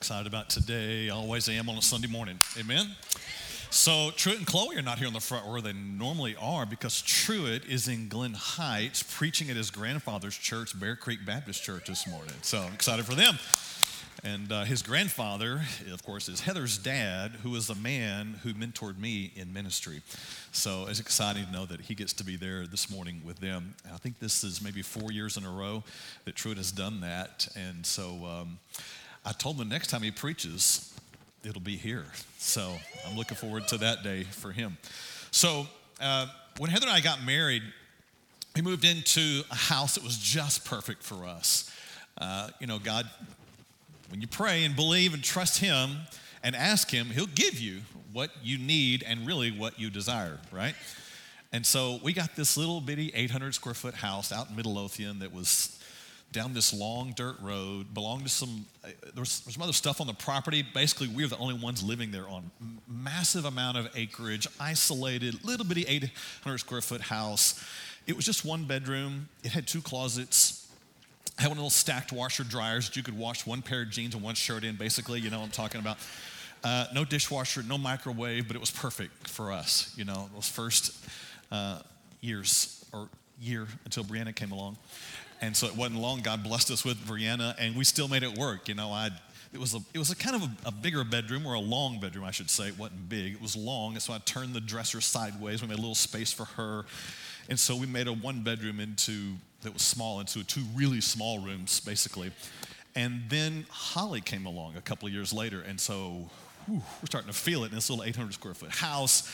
excited about today. Always am on a Sunday morning. Amen. So Truett and Chloe are not here on the front where they normally are because Truett is in Glen Heights preaching at his grandfather's church, Bear Creek Baptist Church, this morning. So excited for them. And uh, his grandfather, of course, is Heather's dad, who is the man who mentored me in ministry. So it's exciting to know that he gets to be there this morning with them. I think this is maybe four years in a row that Truett has done that. And so um, I told him the next time he preaches, it'll be here. So I'm looking forward to that day for him. So uh, when Heather and I got married, we moved into a house that was just perfect for us. Uh, you know, God, when you pray and believe and trust Him and ask Him, He'll give you what you need and really what you desire, right? And so we got this little bitty 800 square foot house out in Midlothian that was down this long dirt road, belonged to some, uh, there was, some other stuff on the property. Basically, we were the only ones living there on massive amount of acreage, isolated, little bitty 800 square foot house. It was just one bedroom. It had two closets. Had one those stacked washer dryers that you could wash one pair of jeans and one shirt in, basically, you know what I'm talking about. Uh, no dishwasher, no microwave, but it was perfect for us, you know, those first uh, years or year until Brianna came along. And so it wasn't long. God blessed us with Brianna, and we still made it work. You know, I it was a it was a kind of a, a, bigger bedroom or a long bedroom, I should say. It wasn't big. It was long, and so I turned the dresser sideways. We made a little space for her, and so we made a one bedroom into that was small into two really small rooms, basically. And then Holly came along a couple of years later, and so whew, we're starting to feel it in this little 800 square foot house.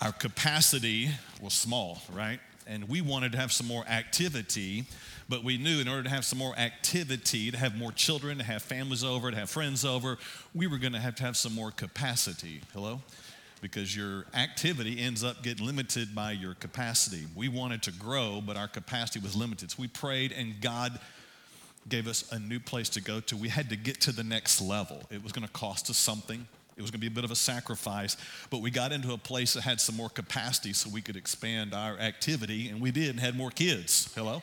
Our capacity was small, right? And we wanted to have some more activity but we knew in order to have some more activity, to have more children, to have families over, to have friends over, we were going to have to have some more capacity. Hello? Because your activity ends up getting limited by your capacity. We wanted to grow, but our capacity was limited. So we prayed, and God gave us a new place to go to. We had to get to the next level. It was going to cost us something. It was going to be a bit of a sacrifice, but we got into a place that had some more capacity so we could expand our activity, and we did and had more kids. Hello?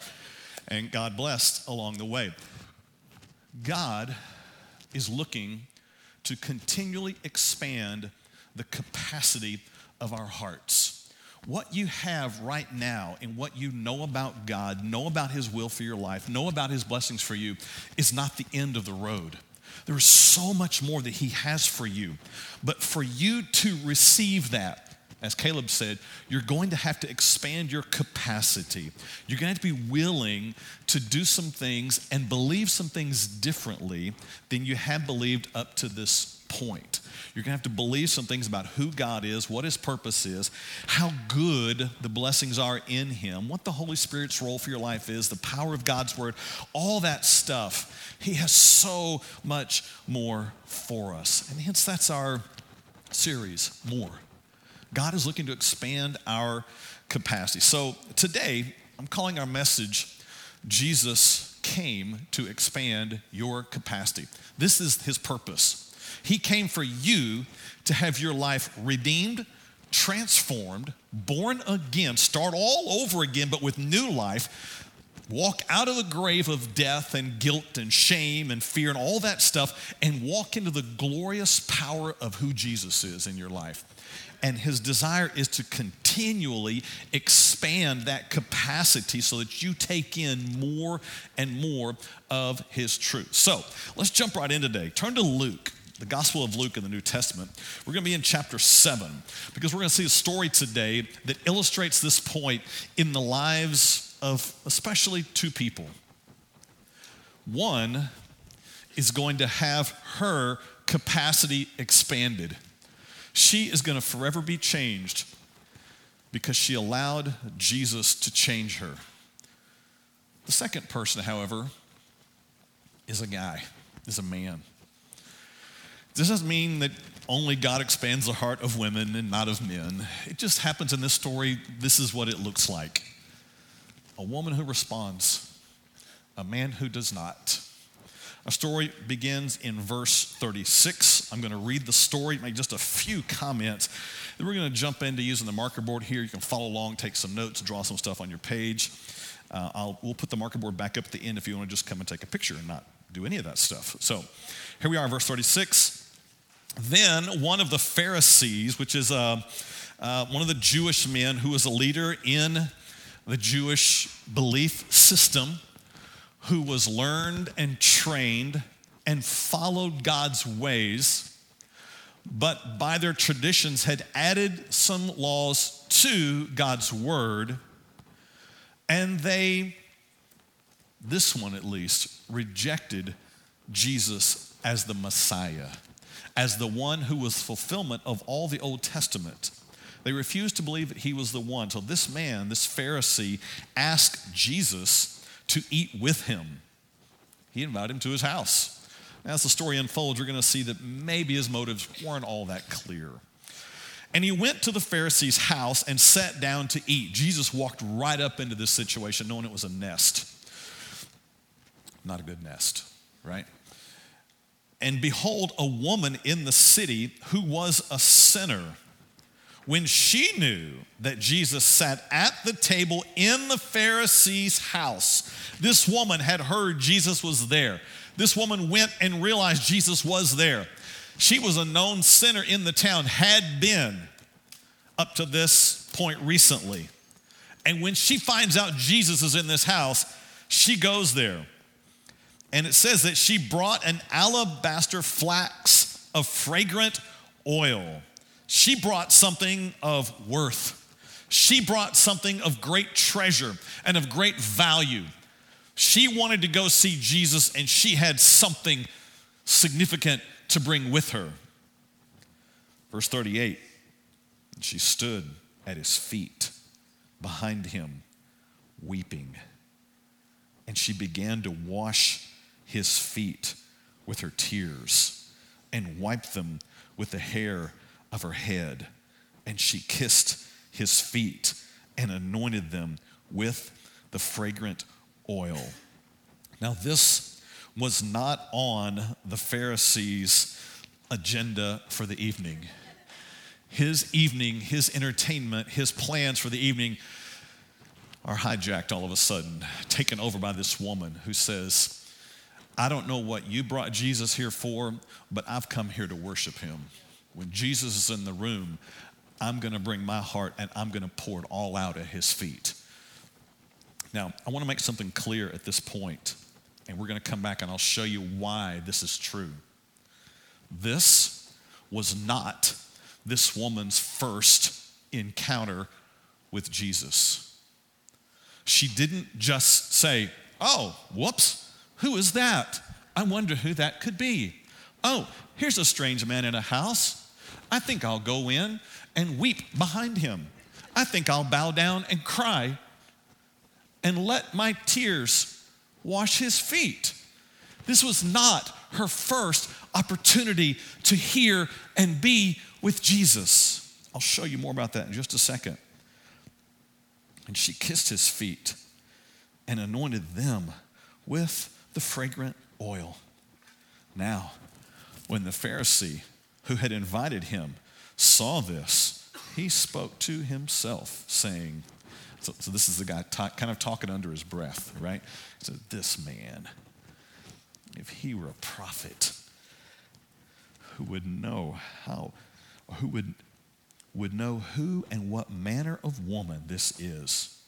and God blessed along the way. God is looking to continually expand the capacity of our hearts. What you have right now and what you know about God, know about His will for your life, know about His blessings for you, is not the end of the road. There is so much more that He has for you. But for you to receive that, as Caleb said, you're going to have to expand your capacity. You're going to have to be willing to do some things and believe some things differently than you have believed up to this point. You're going to have to believe some things about who God is, what His purpose is, how good the blessings are in Him, what the Holy Spirit's role for your life is, the power of God's Word, all that stuff. He has so much more for us. And hence, that's our series, More. God is looking to expand our capacity. So today, I'm calling our message Jesus came to expand your capacity. This is his purpose. He came for you to have your life redeemed, transformed, born again, start all over again, but with new life. Walk out of the grave of death and guilt and shame and fear and all that stuff and walk into the glorious power of who Jesus is in your life. And his desire is to continually expand that capacity so that you take in more and more of his truth. So let's jump right in today. Turn to Luke the Gospel of Luke in the New Testament. We're going to be in chapter 7 because we're going to see a story today that illustrates this point in the lives of especially two people. One is going to have her capacity expanded. She is going to forever be changed because she allowed Jesus to change her. The second person, however, is a guy, is a man. This doesn't mean that only God expands the heart of women and not of men. It just happens in this story, this is what it looks like a woman who responds, a man who does not. Our story begins in verse 36. I'm going to read the story, make just a few comments. Then we're going to jump into using the marker board here. You can follow along, take some notes, draw some stuff on your page. Uh, we'll put the marker board back up at the end if you want to just come and take a picture and not do any of that stuff. So here we are, in verse 36. Then one of the Pharisees, which is uh, uh, one of the Jewish men who was a leader in the Jewish belief system, who was learned and trained and followed God's ways, but by their traditions had added some laws to God's word, and they, this one at least, rejected Jesus as the Messiah, as the one who was fulfillment of all the Old Testament. They refused to believe that he was the one. So this man, this Pharisee, asked Jesus to eat with him. He invited him to his house. As the story unfolds, we're going to see that maybe his motives weren't all that clear. And he went to the Pharisee's house and sat down to eat. Jesus walked right up into this situation knowing it was a nest. Not a good nest, right? And behold, a woman in the city who was a sinner. When she knew that Jesus sat at the table in the Pharisee's house, this woman had heard Jesus was there. This woman went and realized Jesus was there. She was a known sinner in the town, had been up to this point recently. And when she finds out Jesus is in this house, she goes there. And it says that she brought an alabaster flax of fragrant oil. She brought something of worth. She brought something of great treasure and of great value. She wanted to go see Jesus and she had something significant to bring with her. Verse 38 she stood at his feet behind him, weeping. And she began to wash his feet with her tears and wiped them with the hair of her head. And she kissed his feet and anointed them with the fragrant oil. Now, this was not on the Pharisees' agenda for the evening. His evening, his entertainment, his plans for the evening are hijacked all of a sudden, taken over by this woman who says, I don't know what you brought Jesus here for, but I've come here to worship him. When Jesus is in the room, I'm going to bring my heart and I'm going to pour it all out at his feet. Now, I want to make something clear at this point, and we're going to come back and I'll show you why this is true. This was not this woman's first encounter with Jesus. She didn't just say, Oh, whoops, who is that? I wonder who that could be. Oh, here's a strange man in a house. I think I'll go in and weep behind him. I think I'll bow down and cry and let my tears wash his feet. This was not her first opportunity to hear and be with Jesus. I'll show you more about that in just a second. And she kissed his feet and anointed them with the fragrant oil. Now, when the Pharisee who had invited him saw this, he spoke to himself, saying, so, so this is the guy kind of talking under his breath, right? Said, This man, if he were a prophet who would know how, who would, would know who and what manner of woman this is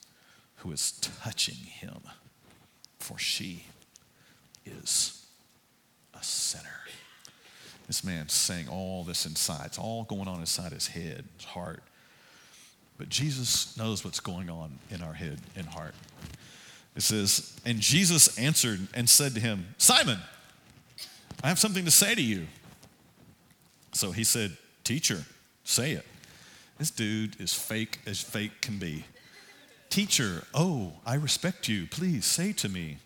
who is touching him, for she is a sinner. This man's saying all this inside. It's all going on inside his head, his heart. But Jesus knows what's going on in our head and heart. It says, And Jesus answered and said to him, Simon, I have something to say to you. So he said, Teacher, say it. This dude is fake as fake can be. Teacher, oh, I respect you. Please say to me.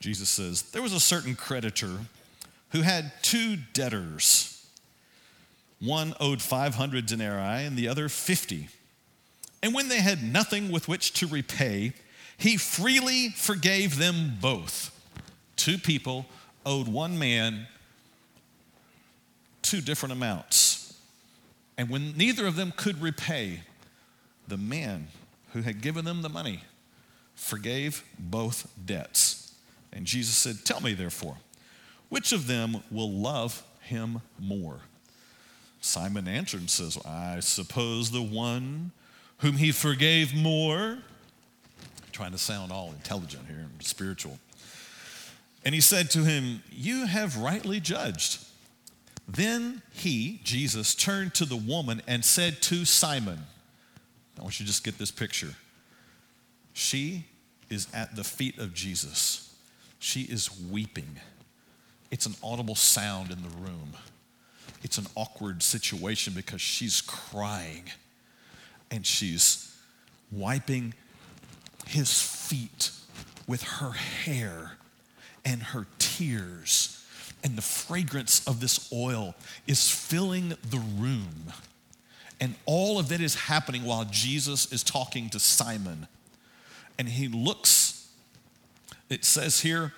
Jesus says, There was a certain creditor who had two debtors. One owed 500 denarii and the other 50. And when they had nothing with which to repay, he freely forgave them both. Two people owed one man two different amounts. And when neither of them could repay, the man who had given them the money forgave both debts. And Jesus said, Tell me, therefore, which of them will love him more? Simon answered and says, I suppose the one whom he forgave more. Trying to sound all intelligent here and spiritual. And he said to him, You have rightly judged. Then he, Jesus, turned to the woman and said to Simon, I want you to just get this picture. She is at the feet of Jesus. She is weeping. It's an audible sound in the room. It's an awkward situation because she's crying and she's wiping his feet with her hair and her tears. And the fragrance of this oil is filling the room. And all of that is happening while Jesus is talking to Simon. And he looks, it says here,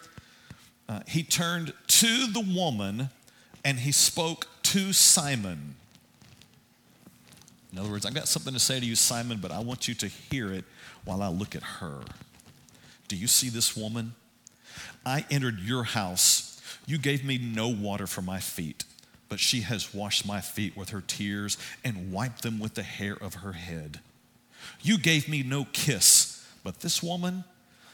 uh, he turned to the woman and he spoke to Simon. In other words, I've got something to say to you, Simon, but I want you to hear it while I look at her. Do you see this woman? I entered your house. You gave me no water for my feet, but she has washed my feet with her tears and wiped them with the hair of her head. You gave me no kiss, but this woman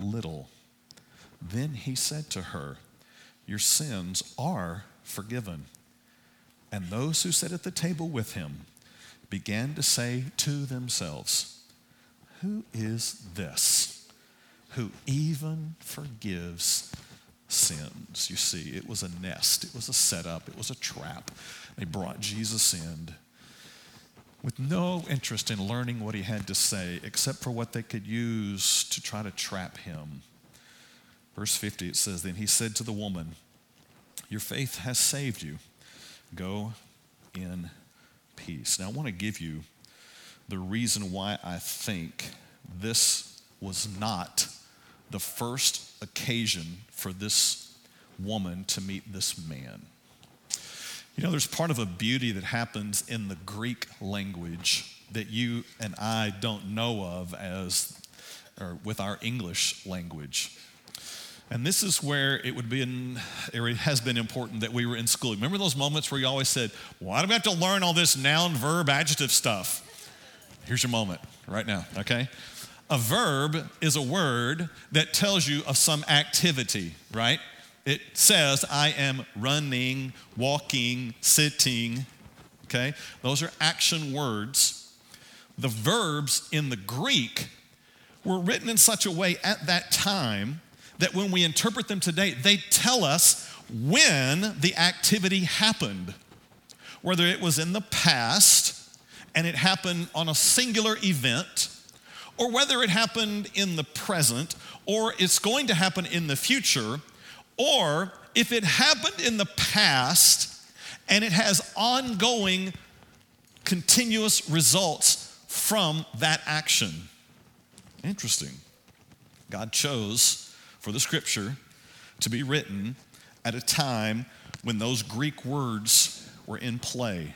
little. Then he said to her, Your sins are forgiven. And those who sat at the table with him began to say to themselves, Who is this who even forgives sins? You see, it was a nest, it was a setup, it was a trap. They brought Jesus in with no interest in learning what he had to say except for what they could use to try to trap him. Verse 50, it says, Then he said to the woman, Your faith has saved you. Go in peace. Now, I want to give you the reason why I think this was not the first occasion for this woman to meet this man. You know, there's part of a beauty that happens in the Greek language that you and I don't know of as or with our English language. And this is where it would be, in, it has been important that we were in school. Remember those moments where you always said, Why do we have to learn all this noun, verb, adjective stuff? Here's your moment right now, okay? A verb is a word that tells you of some activity, right? It says, I am running, walking, sitting, okay? Those are action words. The verbs in the Greek were written in such a way at that time that when we interpret them today, they tell us when the activity happened, whether it was in the past and it happened on a singular event, or whether it happened in the present, or it's going to happen in the future, or if it happened in the past and it has ongoing, continuous results from that action. Interesting. God chose for the scripture to be written at a time when those Greek words were in play,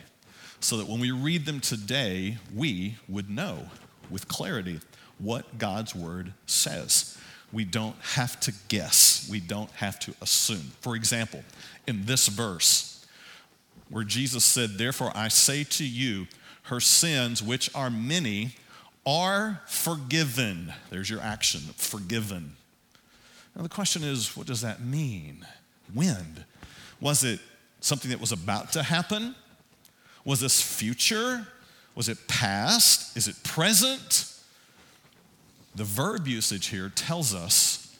so that when we read them today, we would know with clarity what God's word says. We don't have to guess, we don't have to assume. For example, in this verse, where Jesus said, Therefore I say to you, her sins, which are many, are forgiven. There's your action, forgiven. Now, the question is what does that mean? When? Was it something that was about to happen? Was this future? Was it past? Is it present? The verb usage here tells us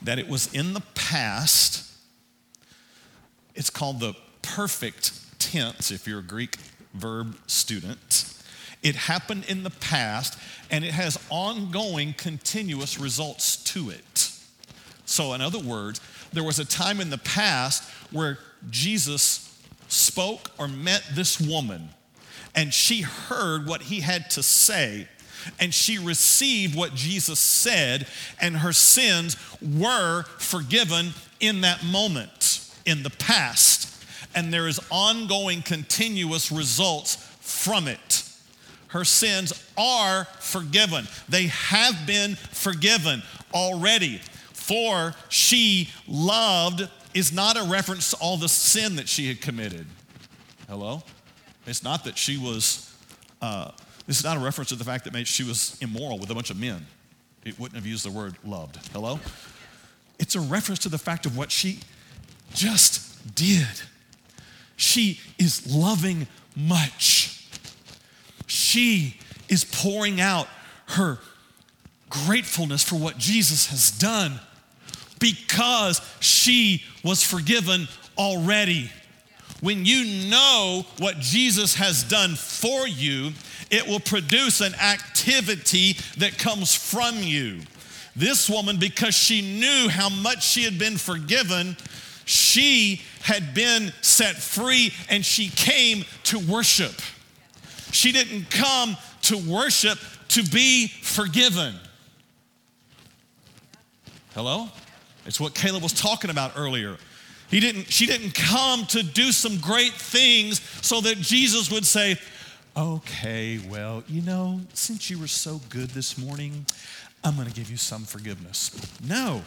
that it was in the past. It's called the perfect tense if you're a Greek verb student. It happened in the past and it has ongoing, continuous results to it. So, in other words, there was a time in the past where Jesus spoke or met this woman, and she heard what he had to say, and she received what Jesus said, and her sins were forgiven in that moment in the past. And there is ongoing, continuous results from it. Her sins are forgiven. They have been forgiven already. For she loved is not a reference to all the sin that she had committed. Hello? It's not that she was, uh, this is not a reference to the fact that she was immoral with a bunch of men. It wouldn't have used the word loved. Hello? It's a reference to the fact of what she just did. She is loving much. She is pouring out her gratefulness for what Jesus has done because she was forgiven already. When you know what Jesus has done for you, it will produce an activity that comes from you. This woman, because she knew how much she had been forgiven, she had been set free and she came to worship. She didn't come to worship to be forgiven. Hello? It's what Caleb was talking about earlier. He didn't, she didn't come to do some great things so that Jesus would say, Okay, well, you know, since you were so good this morning, I'm going to give you some forgiveness. No,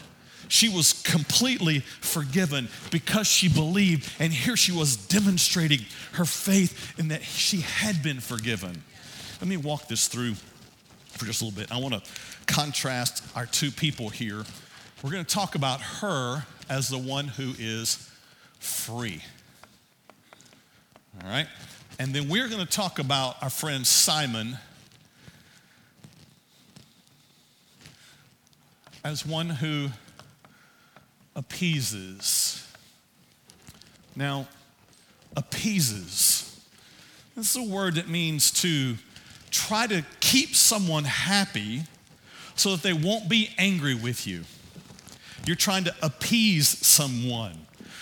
she was completely forgiven because she believed, and here she was demonstrating her faith in that she had been forgiven. Let me walk this through for just a little bit. I want to contrast our two people here we're going to talk about her as the one who is free. All right? And then we're going to talk about our friend Simon as one who appeases. Now, appeases. This is a word that means to try to keep someone happy so that they won't be angry with you. You're trying to appease someone.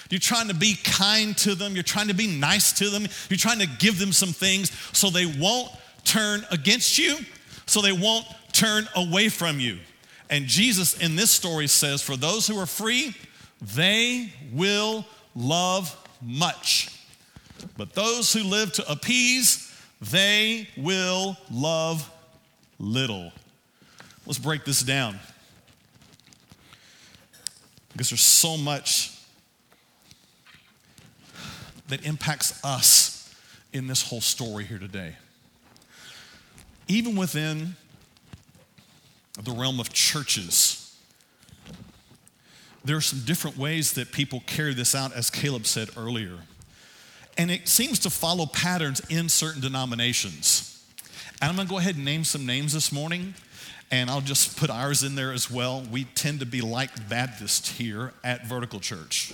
You're trying to be kind to them. You're trying to be nice to them. You're trying to give them some things so they won't turn against you, so they won't turn away from you. And Jesus in this story says, For those who are free, they will love much. But those who live to appease, they will love little. Let's break this down because there's so much that impacts us in this whole story here today. Even within the realm of churches, there are some different ways that people carry this out, as Caleb said earlier. And it seems to follow patterns in certain denominations. And I'm gonna go ahead and name some names this morning and I'll just put ours in there as well. We tend to be like Baptist here at Vertical Church.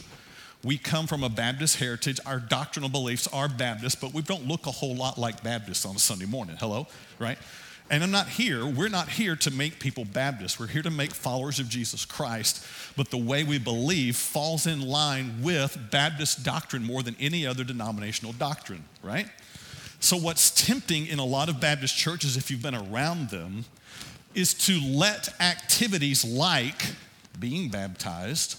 We come from a Baptist heritage. Our doctrinal beliefs are Baptist, but we don't look a whole lot like Baptists on a Sunday morning. Hello? Right? And I'm not here, we're not here to make people Baptists. We're here to make followers of Jesus Christ. But the way we believe falls in line with Baptist doctrine more than any other denominational doctrine, right? So, what's tempting in a lot of Baptist churches, if you've been around them, is to let activities like being baptized,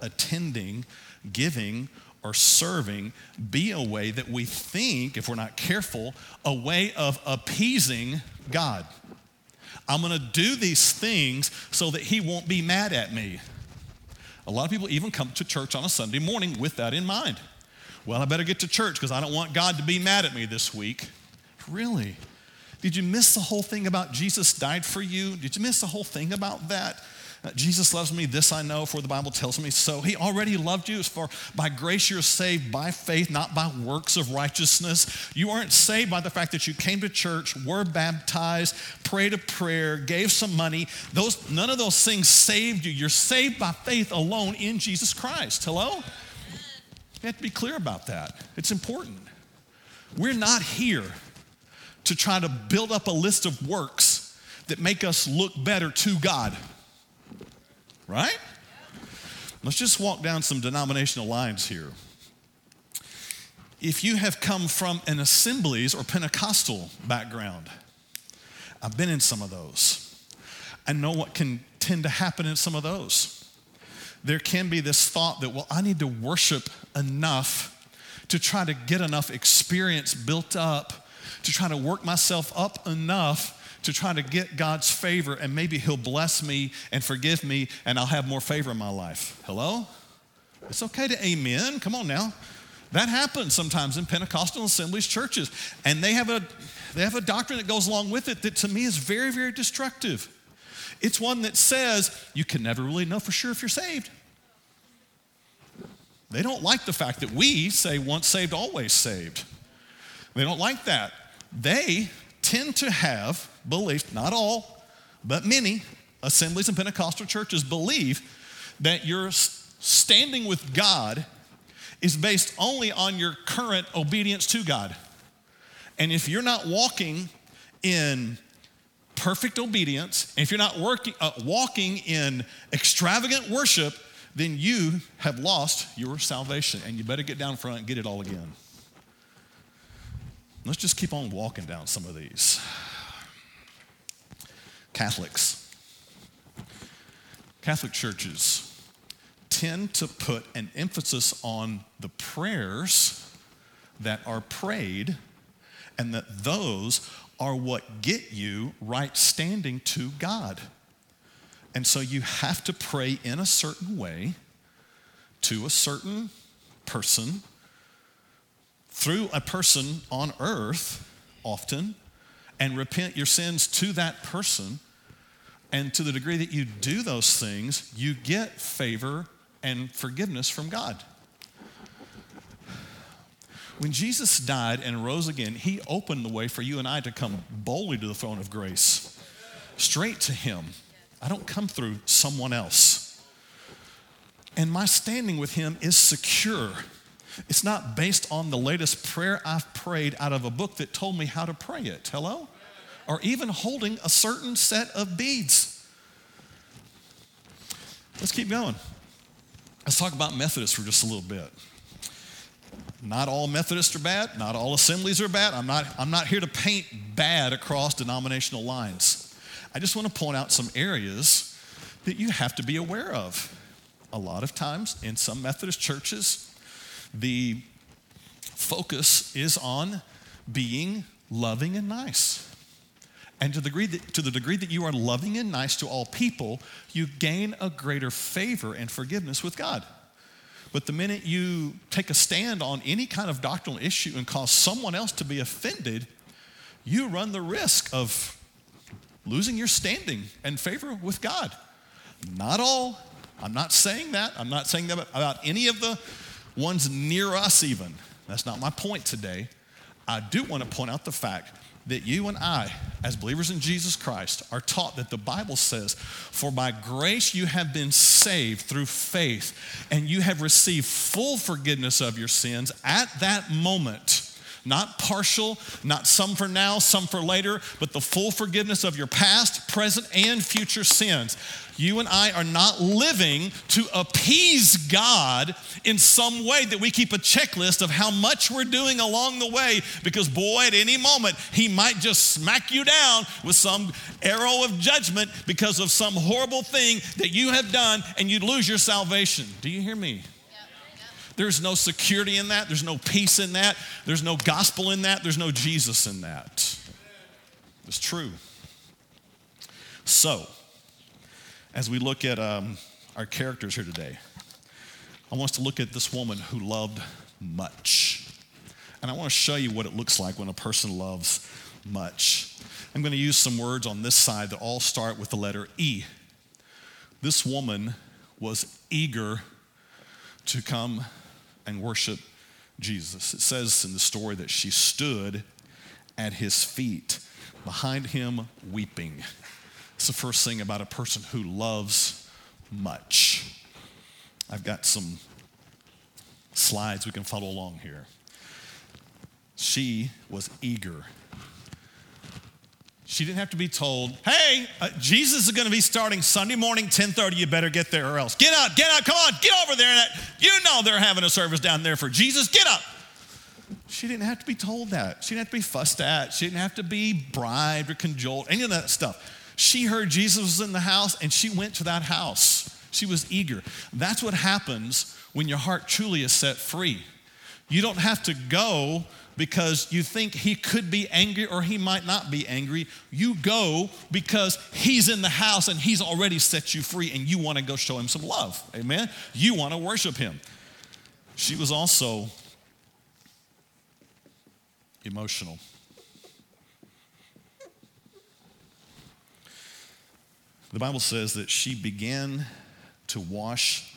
attending, giving, or serving be a way that we think, if we're not careful, a way of appeasing God. I'm gonna do these things so that He won't be mad at me. A lot of people even come to church on a Sunday morning with that in mind. Well, I better get to church because I don't want God to be mad at me this week. Really? Did you miss the whole thing about Jesus died for you? Did you miss the whole thing about that? Uh, Jesus loves me, this I know, for the Bible tells me so. He already loved you. For by grace you're saved by faith, not by works of righteousness. You aren't saved by the fact that you came to church, were baptized, prayed a prayer, gave some money. Those, none of those things saved you. You're saved by faith alone in Jesus Christ. Hello? You have to be clear about that. It's important. We're not here to try to build up a list of works that make us look better to God. Right? Let's just walk down some denominational lines here. If you have come from an assemblies or Pentecostal background, I've been in some of those. I know what can tend to happen in some of those. There can be this thought that, well, I need to worship enough to try to get enough experience built up, to try to work myself up enough to try to get God's favor, and maybe He'll bless me and forgive me, and I'll have more favor in my life. Hello? It's okay to amen. Come on now. That happens sometimes in Pentecostal assemblies, churches, and they have a they have a doctrine that goes along with it that to me is very, very destructive. It's one that says you can never really know for sure if you're saved. They don't like the fact that we say once saved, always saved. They don't like that. They tend to have belief, not all, but many assemblies and Pentecostal churches believe that your standing with God is based only on your current obedience to God. And if you're not walking in perfect obedience, and if you're not working, uh, walking in extravagant worship, then you have lost your salvation and you better get down front and get it all again. Let's just keep on walking down some of these. Catholics. Catholic churches tend to put an emphasis on the prayers that are prayed and that those are what get you right standing to God. And so you have to pray in a certain way to a certain person through a person on earth often and repent your sins to that person. And to the degree that you do those things, you get favor and forgiveness from God. When Jesus died and rose again, he opened the way for you and I to come boldly to the throne of grace, straight to him. I don't come through someone else. And my standing with him is secure. It's not based on the latest prayer I've prayed out of a book that told me how to pray it. Hello? Or even holding a certain set of beads. Let's keep going. Let's talk about Methodists for just a little bit. Not all Methodists are bad, not all assemblies are bad. I'm not, I'm not here to paint bad across denominational lines. I just want to point out some areas that you have to be aware of. A lot of times in some Methodist churches, the focus is on being loving and nice. And to the, degree that, to the degree that you are loving and nice to all people, you gain a greater favor and forgiveness with God. But the minute you take a stand on any kind of doctrinal issue and cause someone else to be offended, you run the risk of losing your standing and favor with God. Not all. I'm not saying that. I'm not saying that about any of the ones near us, even. That's not my point today. I do want to point out the fact that you and I, as believers in Jesus Christ, are taught that the Bible says, For by grace you have been saved through faith, and you have received full forgiveness of your sins at that moment. Not partial, not some for now, some for later, but the full forgiveness of your past, present, and future sins. You and I are not living to appease God in some way that we keep a checklist of how much we're doing along the way because, boy, at any moment, He might just smack you down with some arrow of judgment because of some horrible thing that you have done and you'd lose your salvation. Do you hear me? There's no security in that. There's no peace in that. There's no gospel in that. There's no Jesus in that. It's true. So, as we look at um, our characters here today, I want us to look at this woman who loved much. And I want to show you what it looks like when a person loves much. I'm going to use some words on this side that all start with the letter E. This woman was eager to come and worship Jesus. It says in the story that she stood at his feet, behind him weeping. It's the first thing about a person who loves much. I've got some slides we can follow along here. She was eager. She didn't have to be told, hey, uh, Jesus is going to be starting Sunday morning, 1030. You better get there or else. Get up, get up, come on, get over there. You know they're having a service down there for Jesus. Get up. She didn't have to be told that. She didn't have to be fussed at. She didn't have to be bribed or cajoled, any of that stuff. She heard Jesus was in the house and she went to that house. She was eager. That's what happens when your heart truly is set free. You don't have to go because you think he could be angry or he might not be angry. You go because he's in the house and he's already set you free and you want to go show him some love. Amen? You want to worship him. She was also emotional. The Bible says that she began to wash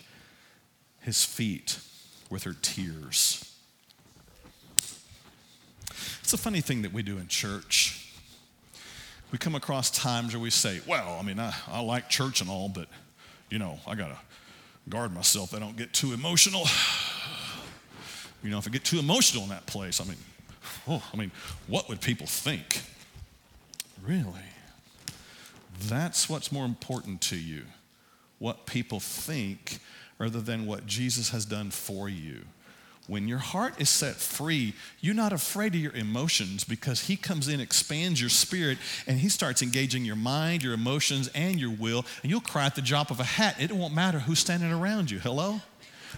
his feet with her tears. It's a funny thing that we do in church. We come across times where we say, Well, I mean, I, I like church and all, but, you know, I got to guard myself. I don't get too emotional. You know, if I get too emotional in that place, I mean, oh, I mean, what would people think? Really? That's what's more important to you, what people think rather than what Jesus has done for you. When your heart is set free, you're not afraid of your emotions because He comes in, expands your spirit, and He starts engaging your mind, your emotions, and your will. And you'll cry at the drop of a hat. It won't matter who's standing around you. Hello?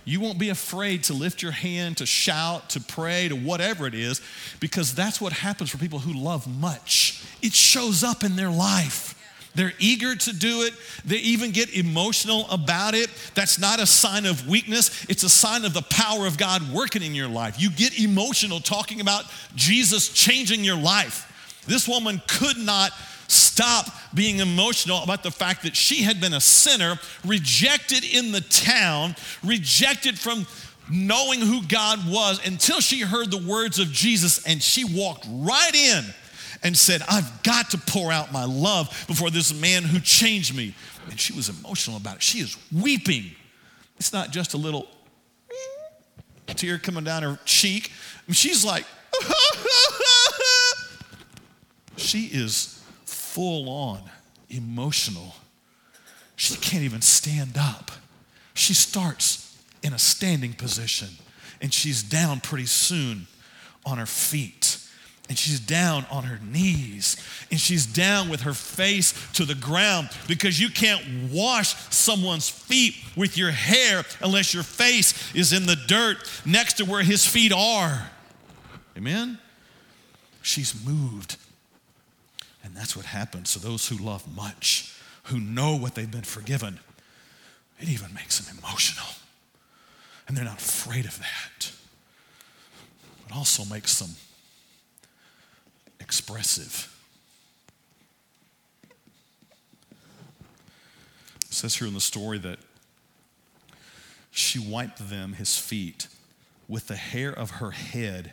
You won't be afraid to lift your hand, to shout, to pray, to whatever it is, because that's what happens for people who love much. It shows up in their life. They're eager to do it. They even get emotional about it. That's not a sign of weakness, it's a sign of the power of God working in your life. You get emotional talking about Jesus changing your life. This woman could not stop being emotional about the fact that she had been a sinner, rejected in the town, rejected from knowing who God was until she heard the words of Jesus and she walked right in and said, I've got to pour out my love before this man who changed me. And she was emotional about it. She is weeping. It's not just a little tear coming down her cheek. She's like, she is full on emotional. She can't even stand up. She starts in a standing position and she's down pretty soon on her feet and she's down on her knees and she's down with her face to the ground because you can't wash someone's feet with your hair unless your face is in the dirt next to where his feet are. Amen? She's moved. And that's what happens to those who love much, who know what they've been forgiven. It even makes them emotional. And they're not afraid of that. It also makes them expressive. It says here in the story that she wiped them, his feet, with the hair of her head,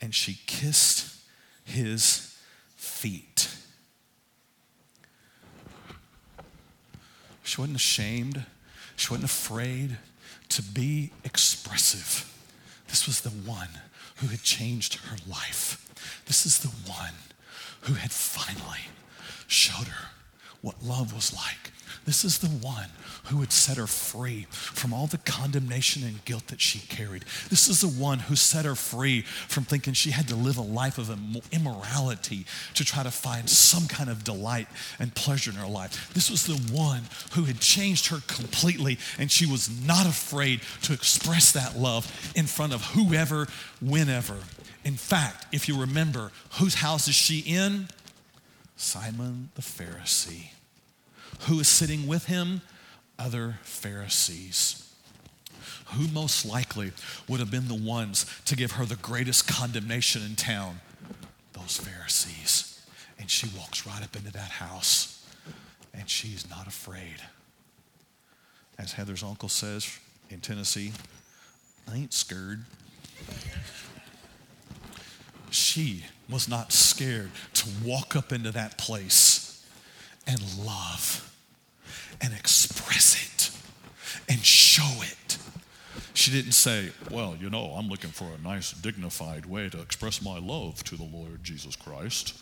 and she kissed his feet. She wasn't ashamed, she wasn't afraid to be expressive. This was the one who had changed her life. This is the one who had finally showed her what love was like. This is the one who would set her free from all the condemnation and guilt that she carried. This is the one who set her free from thinking she had to live a life of immorality to try to find some kind of delight and pleasure in her life. This was the one who had changed her completely, and she was not afraid to express that love in front of whoever, whenever. In fact, if you remember, whose house is she in? Simon the Pharisee. Who is sitting with him? Other Pharisees. Who most likely would have been the ones to give her the greatest condemnation in town? Those Pharisees. And she walks right up into that house and she's not afraid. As Heather's uncle says in Tennessee, I ain't scared she was not scared to walk up into that place and love and express it and show it. She didn't say, Well, you know, I'm looking for a nice, dignified way to express my love to the Lord Jesus Christ.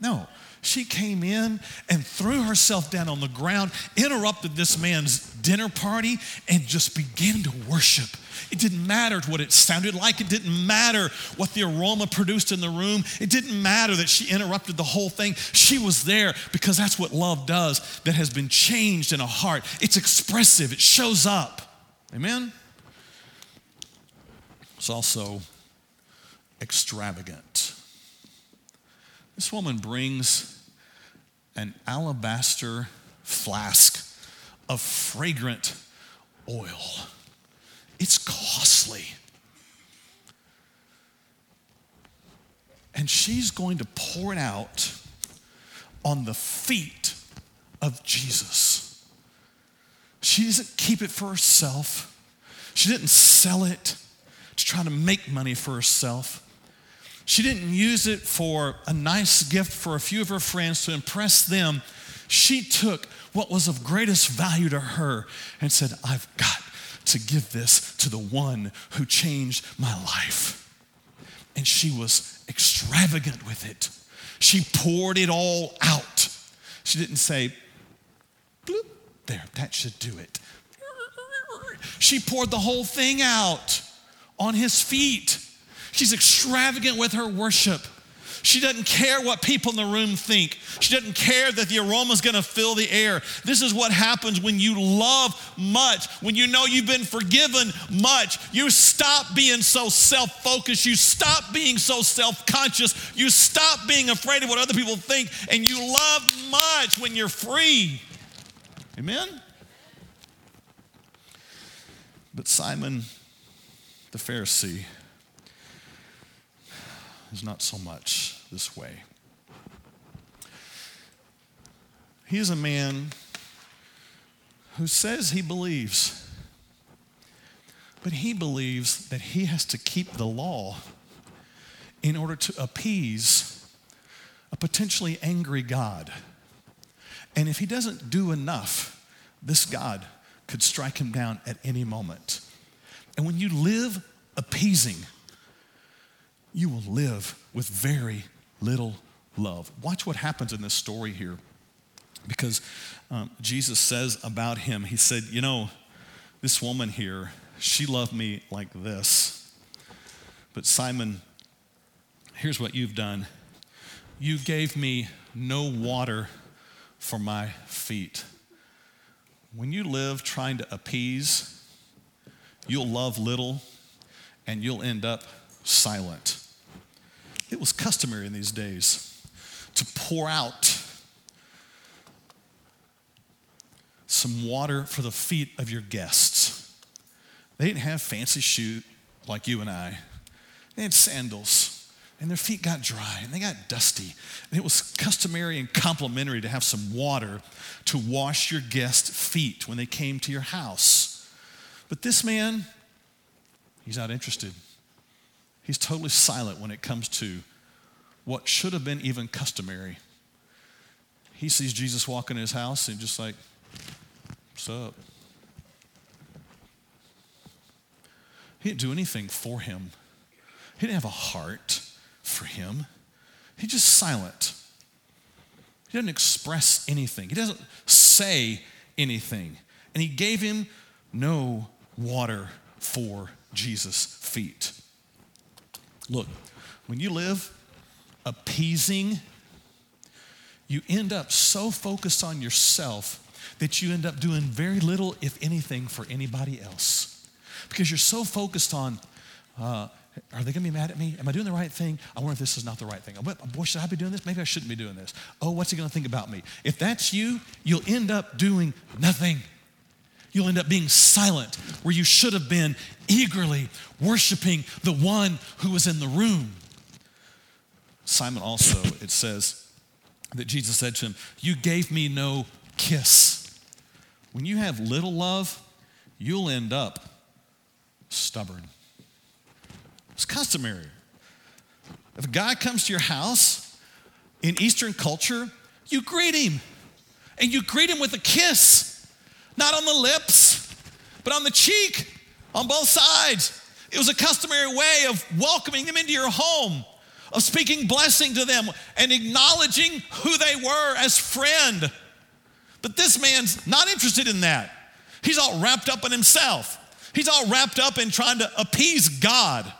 No. She came in and threw herself down on the ground, interrupted this man's dinner party, and just began to worship. It didn't matter what it sounded like. It didn't matter what the aroma produced in the room. It didn't matter that she interrupted the whole thing. She was there because that's what love does that has been changed in a heart. It's expressive, it shows up. Amen? It's also extravagant. This woman brings an alabaster flask of fragrant oil. It's costly. And she's going to pour it out on the feet of Jesus. She doesn't keep it for herself. She didn't sell it to try to make money for herself. She didn't use it for a nice gift for a few of her friends to impress them. She took what was of greatest value to her and said, I've got to give this to the one who changed my life. And she was extravagant with it. She poured it all out. She didn't say, Bloop, there, that should do it. She poured the whole thing out on his feet. She's extravagant with her worship. She doesn't care what people in the room think. She doesn't care that the aroma is going to fill the air. This is what happens when you love much, when you know you've been forgiven much. You stop being so self focused. You stop being so self conscious. You stop being afraid of what other people think, and you love much when you're free. Amen? But Simon the Pharisee is not so much this way. He is a man who says he believes, but he believes that he has to keep the law in order to appease a potentially angry God. And if he doesn't do enough, this God could strike him down at any moment. And when you live appeasing, you will live with very little love. Watch what happens in this story here. Because um, Jesus says about him, He said, You know, this woman here, she loved me like this. But Simon, here's what you've done you gave me no water for my feet. When you live trying to appease, you'll love little and you'll end up silent. It was customary in these days to pour out some water for the feet of your guests. They didn't have fancy shoes like you and I, they had sandals. And their feet got dry and they got dusty. And it was customary and complimentary to have some water to wash your guests' feet when they came to your house. But this man, he's not interested. He's totally silent when it comes to what should have been even customary. He sees Jesus walking in his house and just like, what's up? He didn't do anything for him. He didn't have a heart for him. He's just silent. He doesn't express anything. He doesn't say anything. And he gave him no water for Jesus' feet. Look, when you live appeasing, you end up so focused on yourself that you end up doing very little, if anything, for anybody else. Because you're so focused on, uh, are they going to be mad at me? Am I doing the right thing? I wonder if this is not the right thing. Boy, should I be doing this? Maybe I shouldn't be doing this. Oh, what's he going to think about me? If that's you, you'll end up doing nothing. You'll end up being silent where you should have been eagerly worshiping the one who was in the room. Simon also, it says that Jesus said to him, You gave me no kiss. When you have little love, you'll end up stubborn. It's customary. If a guy comes to your house in Eastern culture, you greet him. And you greet him with a kiss, not on the lips, but on the cheek, on both sides. It was a customary way of welcoming them into your home, of speaking blessing to them and acknowledging who they were as friend. But this man's not interested in that. He's all wrapped up in himself. He's all wrapped up in trying to appease God.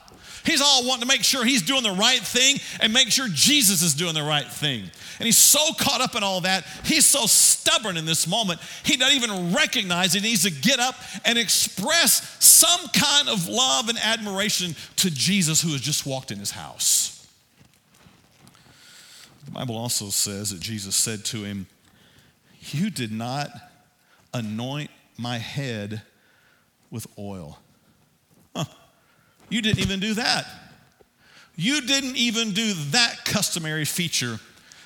He's all wanting to make sure he's doing the right thing and make sure Jesus is doing the right thing. And he's so caught up in all that, he's so stubborn in this moment, he doesn't even recognize he needs to get up and express some kind of love and admiration to Jesus who has just walked in his house. The Bible also says that Jesus said to him, You did not anoint my head with oil. You didn't even do that. You didn't even do that customary feature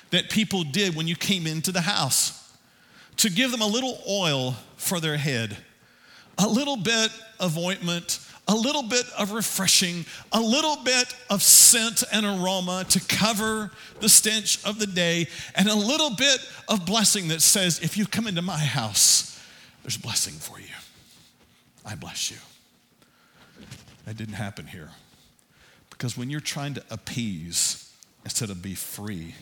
that people did when you came into the house to give them a little oil for their head, a little bit of ointment, a little bit of refreshing, a little bit of scent and aroma to cover the stench of the day, and a little bit of blessing that says, if you come into my house, there's blessing for you. I bless you. That didn't happen here. Because when you're trying to appease instead of be free,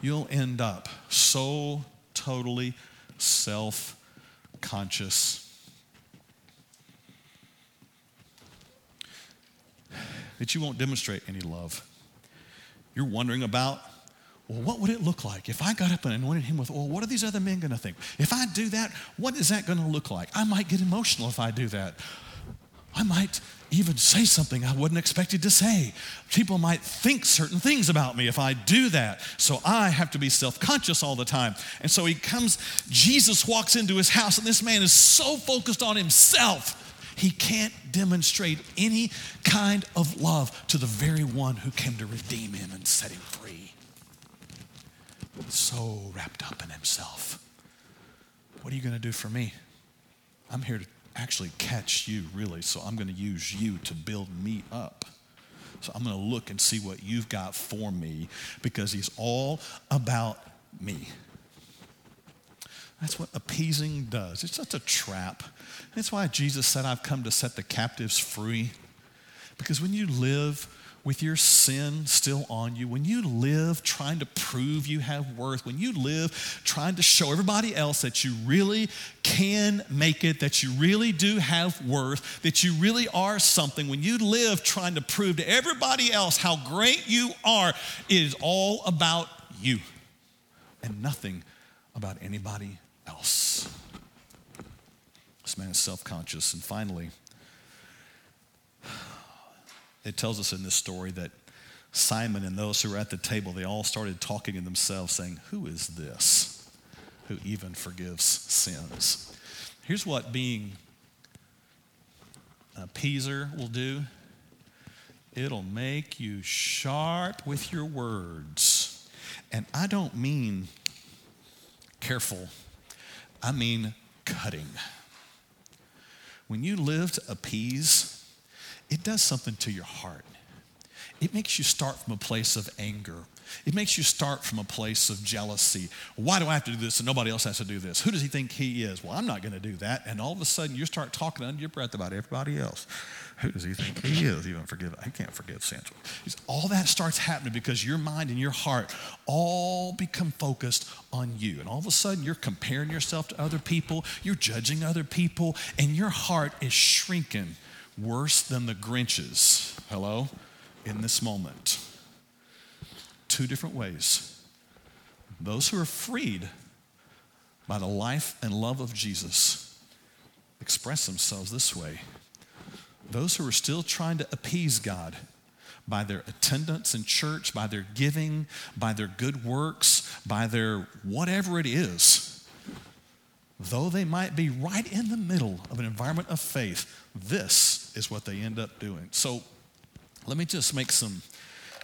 you'll end up so totally self conscious. That you won't demonstrate any love. You're wondering about, well, what would it look like if I got up and anointed him with oil? What are these other men going to think? If I do that, what is that going to look like? I might get emotional if I do that. I might even say something I wasn't expected to say. People might think certain things about me if I do that. So I have to be self conscious all the time. And so he comes, Jesus walks into his house, and this man is so focused on himself, he can't demonstrate any kind of love to the very one who came to redeem him and set him free. So wrapped up in himself. What are you going to do for me? I'm here to actually catch you, really. So I'm going to use you to build me up. So I'm going to look and see what you've got for me because he's all about me. That's what appeasing does. It's such a trap. That's why Jesus said, I've come to set the captives free. Because when you live with your sin still on you, when you live trying to prove you have worth, when you live trying to show everybody else that you really can make it, that you really do have worth, that you really are something, when you live trying to prove to everybody else how great you are, it is all about you and nothing about anybody else. This man is self conscious. And finally, it tells us in this story that Simon and those who were at the table, they all started talking to themselves, saying, Who is this who even forgives sins? Here's what being a peaser will do it'll make you sharp with your words. And I don't mean careful, I mean cutting. When you live to appease, it does something to your heart. It makes you start from a place of anger. It makes you start from a place of jealousy. Why do I have to do this and nobody else has to do this? Who does he think he is? Well, I'm not going to do that. And all of a sudden, you start talking under your breath about everybody else. Who does he think he is? Even forgive? I can't forgive Sancho. All that starts happening because your mind and your heart all become focused on you. And all of a sudden, you're comparing yourself to other people, you're judging other people, and your heart is shrinking worse than the Grinches, hello, in this moment. Two different ways. Those who are freed by the life and love of Jesus express themselves this way. Those who are still trying to appease God by their attendance in church, by their giving, by their good works, by their whatever it is, though they might be right in the middle of an environment of faith, this is what they end up doing. So let me just make some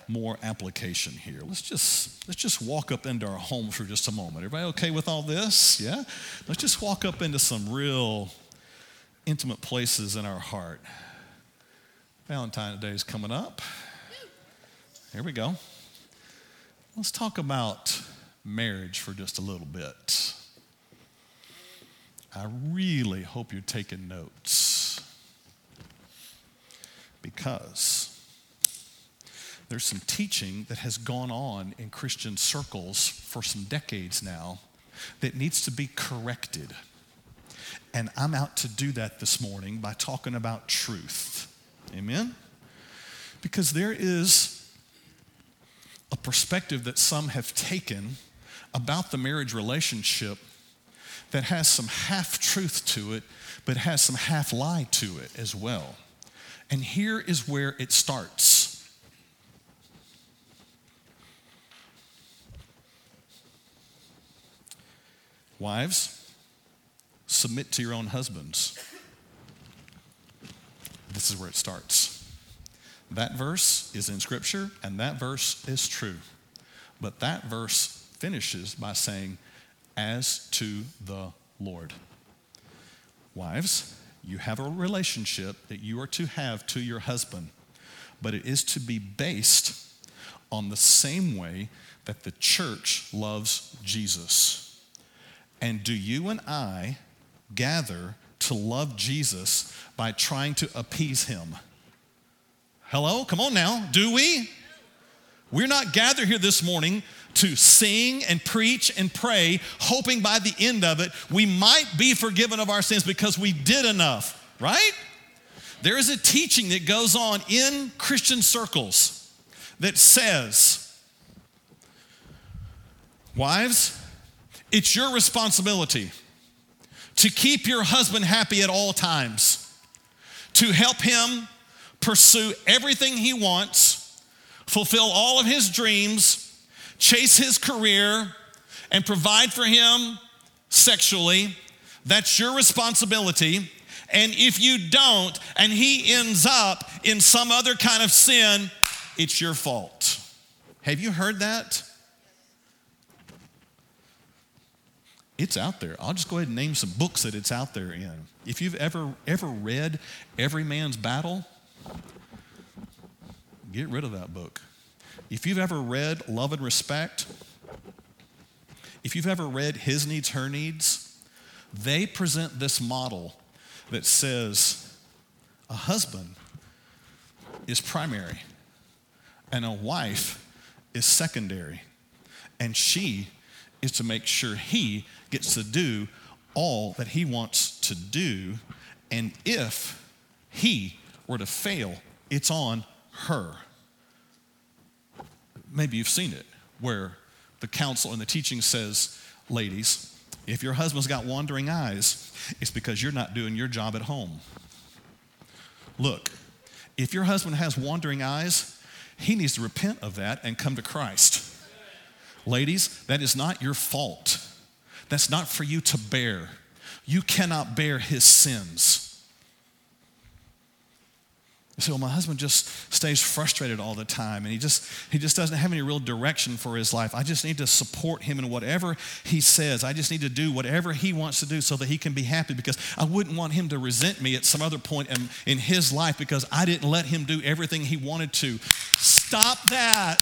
more application here. Let's just let's just walk up into our home for just a moment. Everybody okay with all this? Yeah? Let's just walk up into some real intimate places in our heart. Valentine's Day is coming up. Here we go. Let's talk about marriage for just a little bit. I really hope you're taking notes because there's some teaching that has gone on in Christian circles for some decades now that needs to be corrected. And I'm out to do that this morning by talking about truth. Amen? Because there is a perspective that some have taken about the marriage relationship that has some half truth to it, but has some half lie to it as well. And here is where it starts. Wives, submit to your own husbands. This is where it starts. That verse is in Scripture, and that verse is true. But that verse finishes by saying, as to the Lord. Wives, you have a relationship that you are to have to your husband, but it is to be based on the same way that the church loves Jesus. And do you and I gather to love Jesus by trying to appease him? Hello? Come on now. Do we? We're not gathered here this morning to sing and preach and pray, hoping by the end of it we might be forgiven of our sins because we did enough, right? There is a teaching that goes on in Christian circles that says, Wives, it's your responsibility to keep your husband happy at all times, to help him pursue everything he wants, fulfill all of his dreams, chase his career, and provide for him sexually. That's your responsibility. And if you don't, and he ends up in some other kind of sin, it's your fault. Have you heard that? It's out there. I'll just go ahead and name some books that it's out there in. If you've ever ever read Every Man's Battle, get rid of that book. If you've ever read Love and Respect, if you've ever read His Needs, Her Needs, they present this model that says a husband is primary and a wife is secondary, and she is to make sure he gets to do all that he wants to do. And if he were to fail, it's on her. Maybe you've seen it where the counsel and the teaching says, ladies, if your husband's got wandering eyes, it's because you're not doing your job at home. Look, if your husband has wandering eyes, he needs to repent of that and come to Christ. Ladies, that is not your fault. That's not for you to bear. You cannot bear his sins. You say, well, my husband just stays frustrated all the time and he just he just doesn't have any real direction for his life. I just need to support him in whatever he says. I just need to do whatever he wants to do so that he can be happy because I wouldn't want him to resent me at some other point in, in his life because I didn't let him do everything he wanted to. Stop that.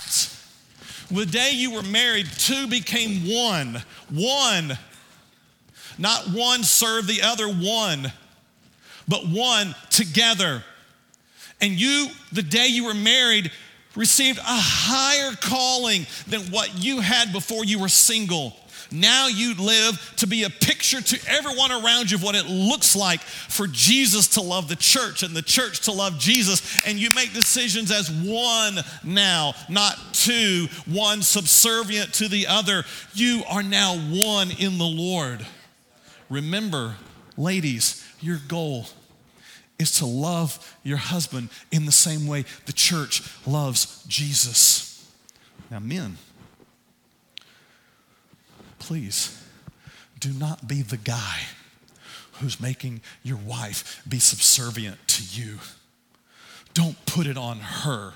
The day you were married, two became one. One. Not one served the other, one. But one together. And you, the day you were married, received a higher calling than what you had before you were single. Now you live to be a picture to everyone around you of what it looks like for Jesus to love the church and the church to love Jesus. And you make decisions as one now, not two, one subservient to the other. You are now one in the Lord. Remember, ladies, your goal is to love your husband in the same way the church loves Jesus. Now, men, please do not be the guy who's making your wife be subservient to you. Don't put it on her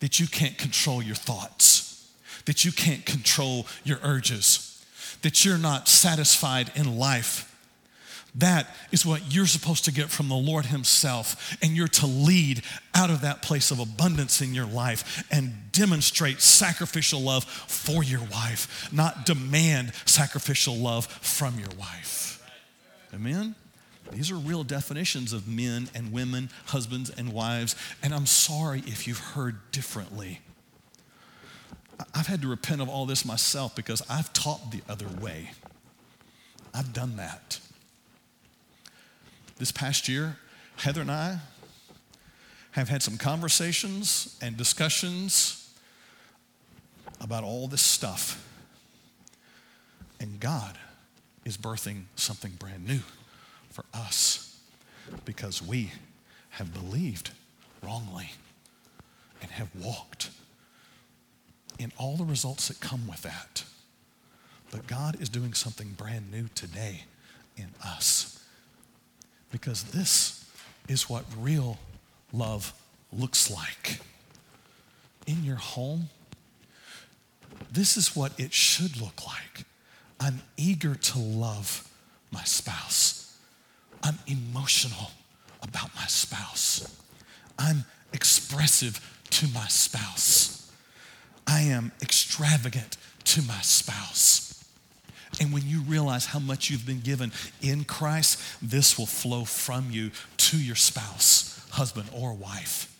that you can't control your thoughts, that you can't control your urges, that you're not satisfied in life that is what you're supposed to get from the Lord Himself. And you're to lead out of that place of abundance in your life and demonstrate sacrificial love for your wife, not demand sacrificial love from your wife. Amen? These are real definitions of men and women, husbands and wives. And I'm sorry if you've heard differently. I've had to repent of all this myself because I've taught the other way. I've done that. This past year, Heather and I have had some conversations and discussions about all this stuff. And God is birthing something brand new for us because we have believed wrongly and have walked in all the results that come with that. But God is doing something brand new today in us because this is what real love looks like. In your home, this is what it should look like. I'm eager to love my spouse. I'm emotional about my spouse. I'm expressive to my spouse. I am extravagant to my spouse. And when you realize how much you've been given in Christ, this will flow from you to your spouse, husband, or wife.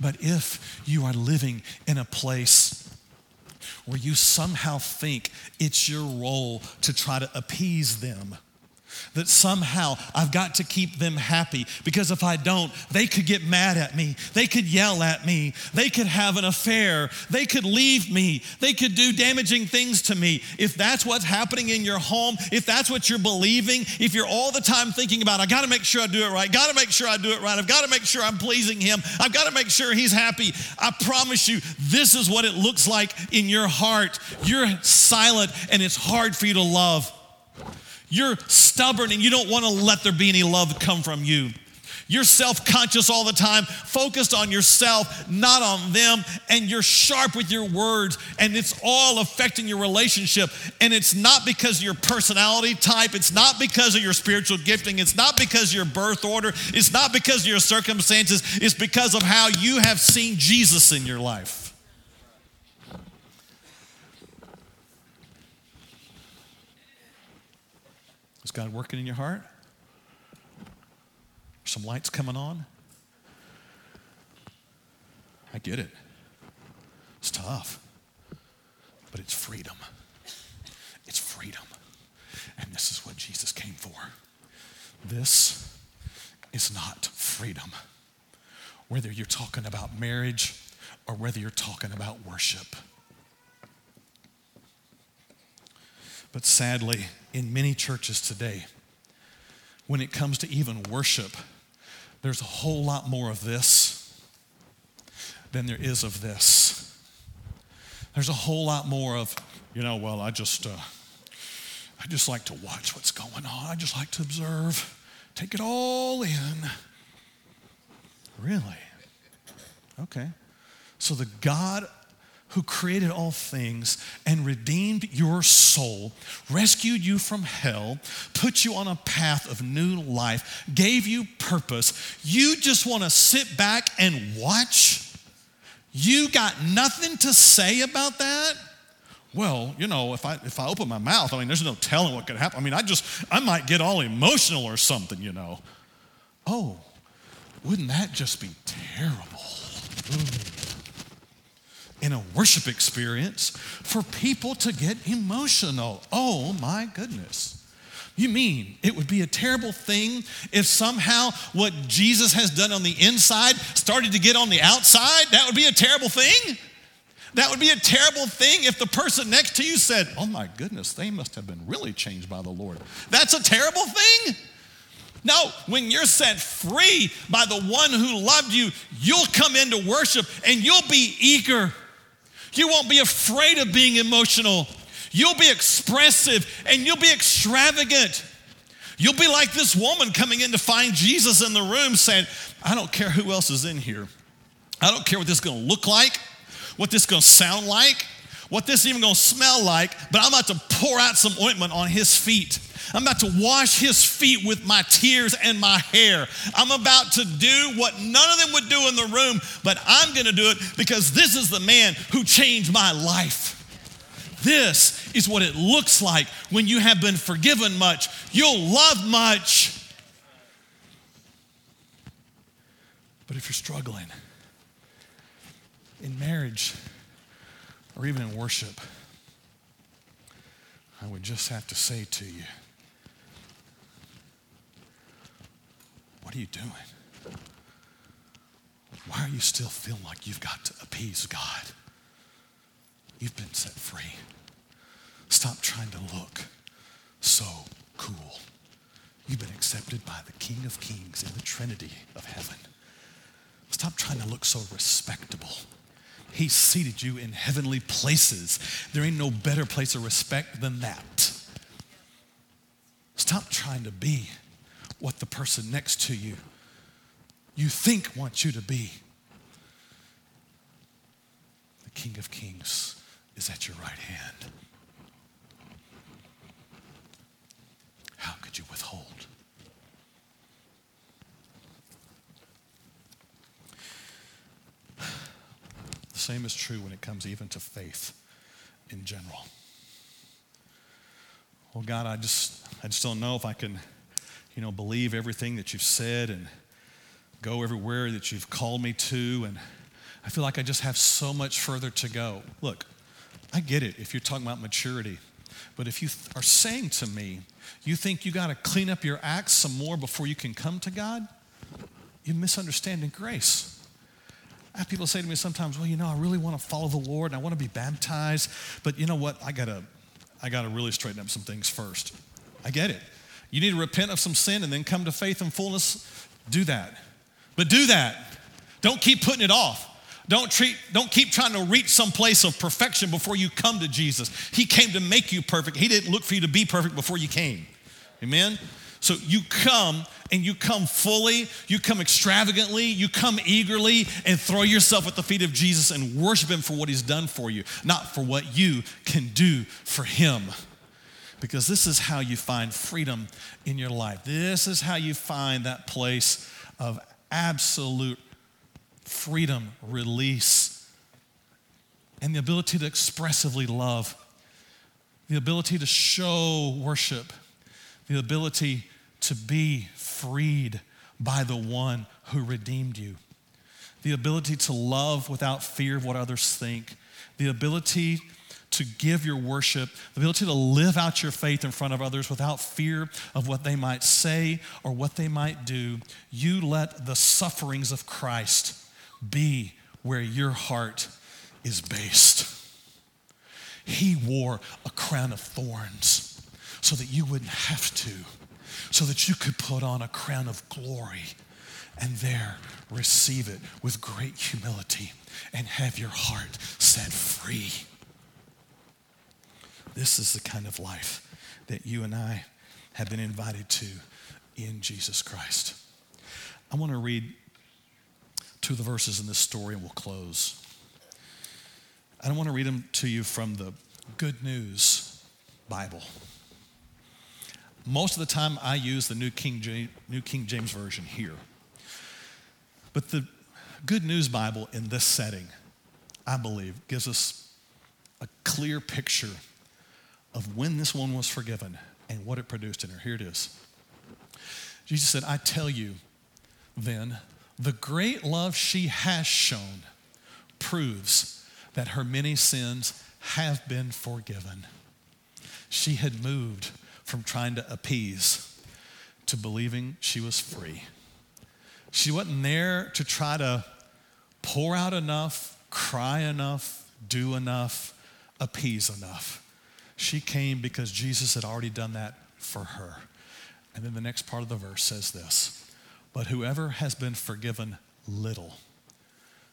But if you are living in a place where you somehow think it's your role to try to appease them, that somehow I've got to keep them happy because if I don't, they could get mad at me. They could yell at me. They could have an affair. They could leave me. They could do damaging things to me. If that's what's happening in your home, if that's what you're believing, if you're all the time thinking about, I got to make sure I do it right, got to make sure I do it right, I've got to make sure I'm pleasing Him, I've got to make sure He's happy, I promise you, this is what it looks like in your heart. You're silent and it's hard for you to love. You're stubborn and you don't want to let there be any love come from you. You're self conscious all the time, focused on yourself, not on them, and you're sharp with your words, and it's all affecting your relationship. And it's not because of your personality type, it's not because of your spiritual gifting, it's not because of your birth order, it's not because of your circumstances, it's because of how you have seen Jesus in your life. Is God working in your heart? Some lights coming on? I get it. It's tough, but it's freedom. It's freedom. And this is what Jesus came for. This is not freedom. Whether you're talking about marriage or whether you're talking about worship. But sadly, in many churches today, when it comes to even worship, there's a whole lot more of this than there is of this. There's a whole lot more of, you know, well, I just, uh, I just like to watch what's going on. I just like to observe, take it all in. Really? Okay. So the God who created all things and redeemed your soul, rescued you from hell, put you on a path of new life, gave you purpose, you just want to sit back and watch? You got nothing to say about that? Well, you know, if I if I open my mouth, I mean, there's no telling what could happen. I mean, I just I might get all emotional or something, you know. Oh, wouldn't that just be terrible? Ooh in a worship experience for people to get emotional. Oh my goodness. You mean it would be a terrible thing if somehow what Jesus has done on the inside started to get on the outside? That would be a terrible thing. That would be a terrible thing if the person next to you said, Oh my goodness, they must have been really changed by the Lord. That's a terrible thing. No, when you're set free by the one who loved you, you'll come into worship and you'll be eager you won't be afraid of being emotional. You'll be expressive and you'll be extravagant. You'll be like this woman coming in to find Jesus in the room saying, I don't care who else is in here. I don't care what this is going to look like, what this is going to sound like, what this is even to smell like, but I'm about to pour out some ointment on his feet. I'm about to wash his feet with my tears and my hair. I'm about to do what none of them would do in the room, but I'm to do it because this is the man who changed my life. This is what it looks like when you have been forgiven much. You'll love much. But if you're struggling in marriage, or even in worship, I would just have to say to you, what are you doing? Why are you still feeling like you've got to appease God? You've been set free. Stop trying to look so cool. You've been accepted by the King of Kings in the Trinity of heaven. Stop trying to look so respectable. He seated you in heavenly places. There ain't no better place of respect than that. Stop trying to be what the person next to you you think wants you to be. The King of Kings is at your right hand. How could you withhold? Same is true when it comes even to faith in general. Well, God, I just, I just don't know if I can, you know, believe everything that you've said and go everywhere that you've called me to. And I feel like I just have so much further to go. Look, I get it if you're talking about maturity. But if you th- are saying to me, you think you got to clean up your acts some more before you can come to God, you're misunderstanding grace. I have people say to me sometimes, well, you know, I really want to follow the Lord and I want to be baptized, but you know what? I gotta, I gotta really straighten up some things first. I get it. You need to repent of some sin and then come to faith and fullness. Do that. But do that. Don't keep putting it off. Don't, treat, don't keep trying to reach some place of perfection before you come to Jesus. He came to make you perfect. He didn't look for you to be perfect before you came. Amen? So you come and you come fully, you come extravagantly, you come eagerly and throw yourself at the feet of Jesus and worship Him for what He's done for you, not for what you can do for Him. Because this is how you find freedom in your life. This is how you find that place of absolute freedom, release, and the ability to expressively love, the ability to show worship, the ability to be freed by the one who redeemed you, the ability to love without fear of what others think, the ability to give your worship, the ability to live out your faith in front of others without fear of what they might say or what they might do, you let the sufferings of Christ be where your heart is based. He wore a crown of thorns so that you wouldn't have to, so that you could put on a crown of glory and there receive it with great humility and have your heart set free. This is the kind of life that you and I have been invited to in Jesus Christ. I want to read two of the verses in this story and we'll close. I don't want to read them to you from the Good News Bible. Most of the time, I use the New King, James, New King James Version here. But the Good News Bible in this setting, I believe, gives us a clear picture of when this one was forgiven and what it produced in her. Here it is. Jesus said, I tell you, then, the great love she has shown proves that her many sins have been forgiven. She had moved from trying to appease to believing she was free. She wasn't there to try to pour out enough, cry enough, do enough, appease enough. She came because Jesus had already done that for her. And then the next part of the verse says this but whoever has been forgiven little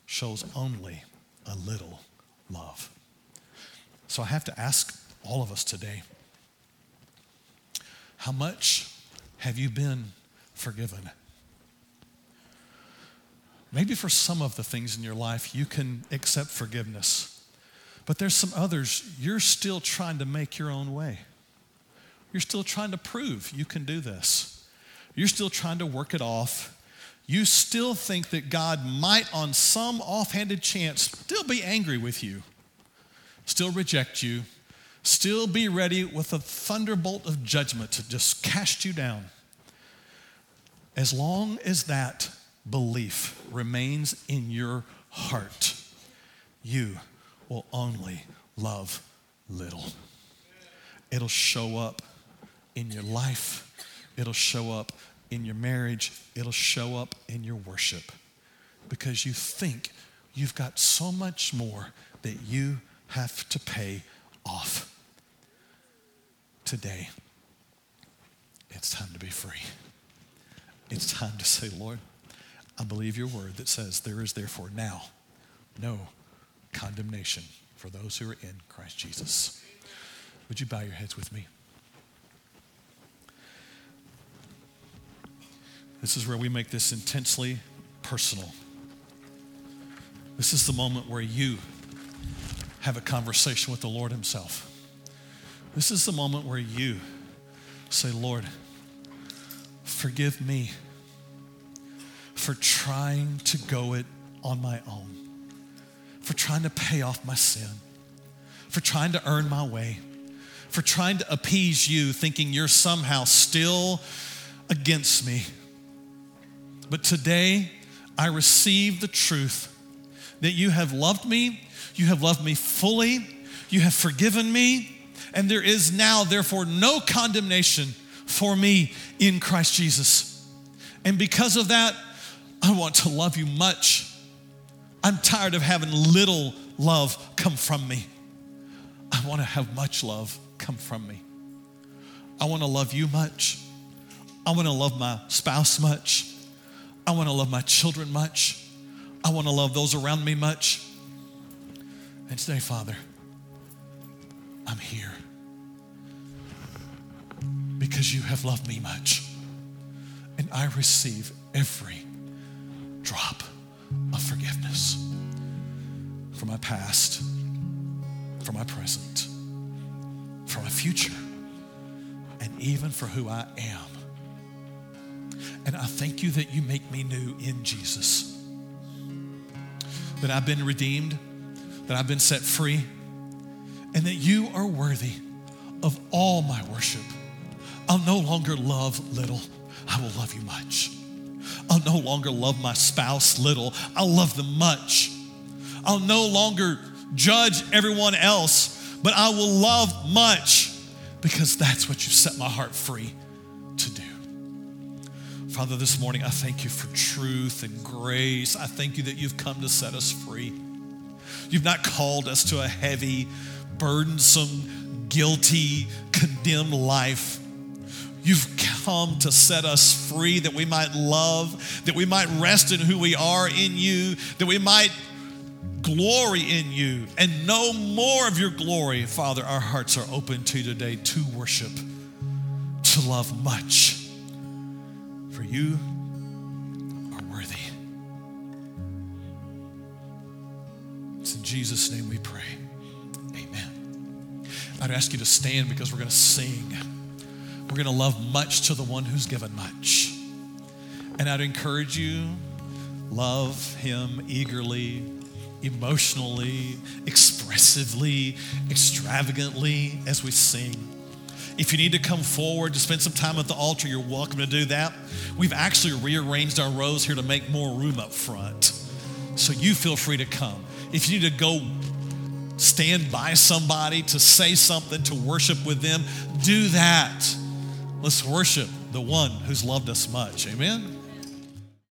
shows only a little love. So I have to ask all of us today how much have you been forgiven? Maybe for some of the things in your life, you can accept forgiveness. But there's some others you're still trying to make your own way. You're still trying to prove you can do this. You're still trying to work it off. You still think that God might, on some offhanded chance, still be angry with you, still reject you, still be ready with a thunderbolt of judgment to just cast you down. As long as that belief remains in your heart, you will only love little. It'll show up in your life, it'll show up in your marriage, it'll show up in your worship because you think you've got so much more that you have to pay off. Today, it's time to be free. It's time to say, Lord, I believe your word that says there is therefore now no condemnation for those who are in Christ Jesus. Would you bow your heads with me? This is where we make this intensely personal. This is the moment where you have a conversation with the Lord Himself. This is the moment where you say, Lord, forgive me for trying to go it on my own, for trying to pay off my sin, for trying to earn my way, for trying to appease you, thinking you're somehow still against me. But today, I receive the truth that you have loved me, you have loved me fully, you have forgiven me, and there is now, therefore, no condemnation for me in Christ Jesus. And because of that, I want to love you much. I'm tired of having little love come from me. I want to have much love come from me. I want to love you much. I want to love my spouse much. I want to love my children much. I want to love those around me much. And today, Father, I'm here because you have loved me much. And I receive every drop of forgiveness for my past, for my present, for my future, and even for who I am. And I thank you that you make me new in Jesus, that I've been redeemed, that I've been set free, and that you are worthy of all my worship. I'll no longer love little, I will love you much. I'll no longer love my spouse little, I'll love them much. I'll no longer judge everyone else, but I will love much because that's what you set my heart free to do. Father, this morning I thank you for truth and grace. I thank you that you've come to set us free. You've not called us to a heavy, burdensome, guilty, condemned life. You've come to set us free that we might love, that we might rest in who we are in you, that we might glory in you and know more of your glory. Father, our hearts are open to you today to worship, to love much. For you are worthy. It's in Jesus' name we pray. Amen. I'd ask you to stand because we're going to sing. We're going to love much to the one who's given much. And I'd encourage you, love him eagerly, emotionally, expressively, extravagantly as we sing. If you need to come forward to spend some time at the altar, you're welcome to do that. We've actually rearranged our rows here to make more room up front. So you feel free to come. If you need to go stand by somebody to say something, to worship with them, do that. Let's worship the one who's loved us much. Amen.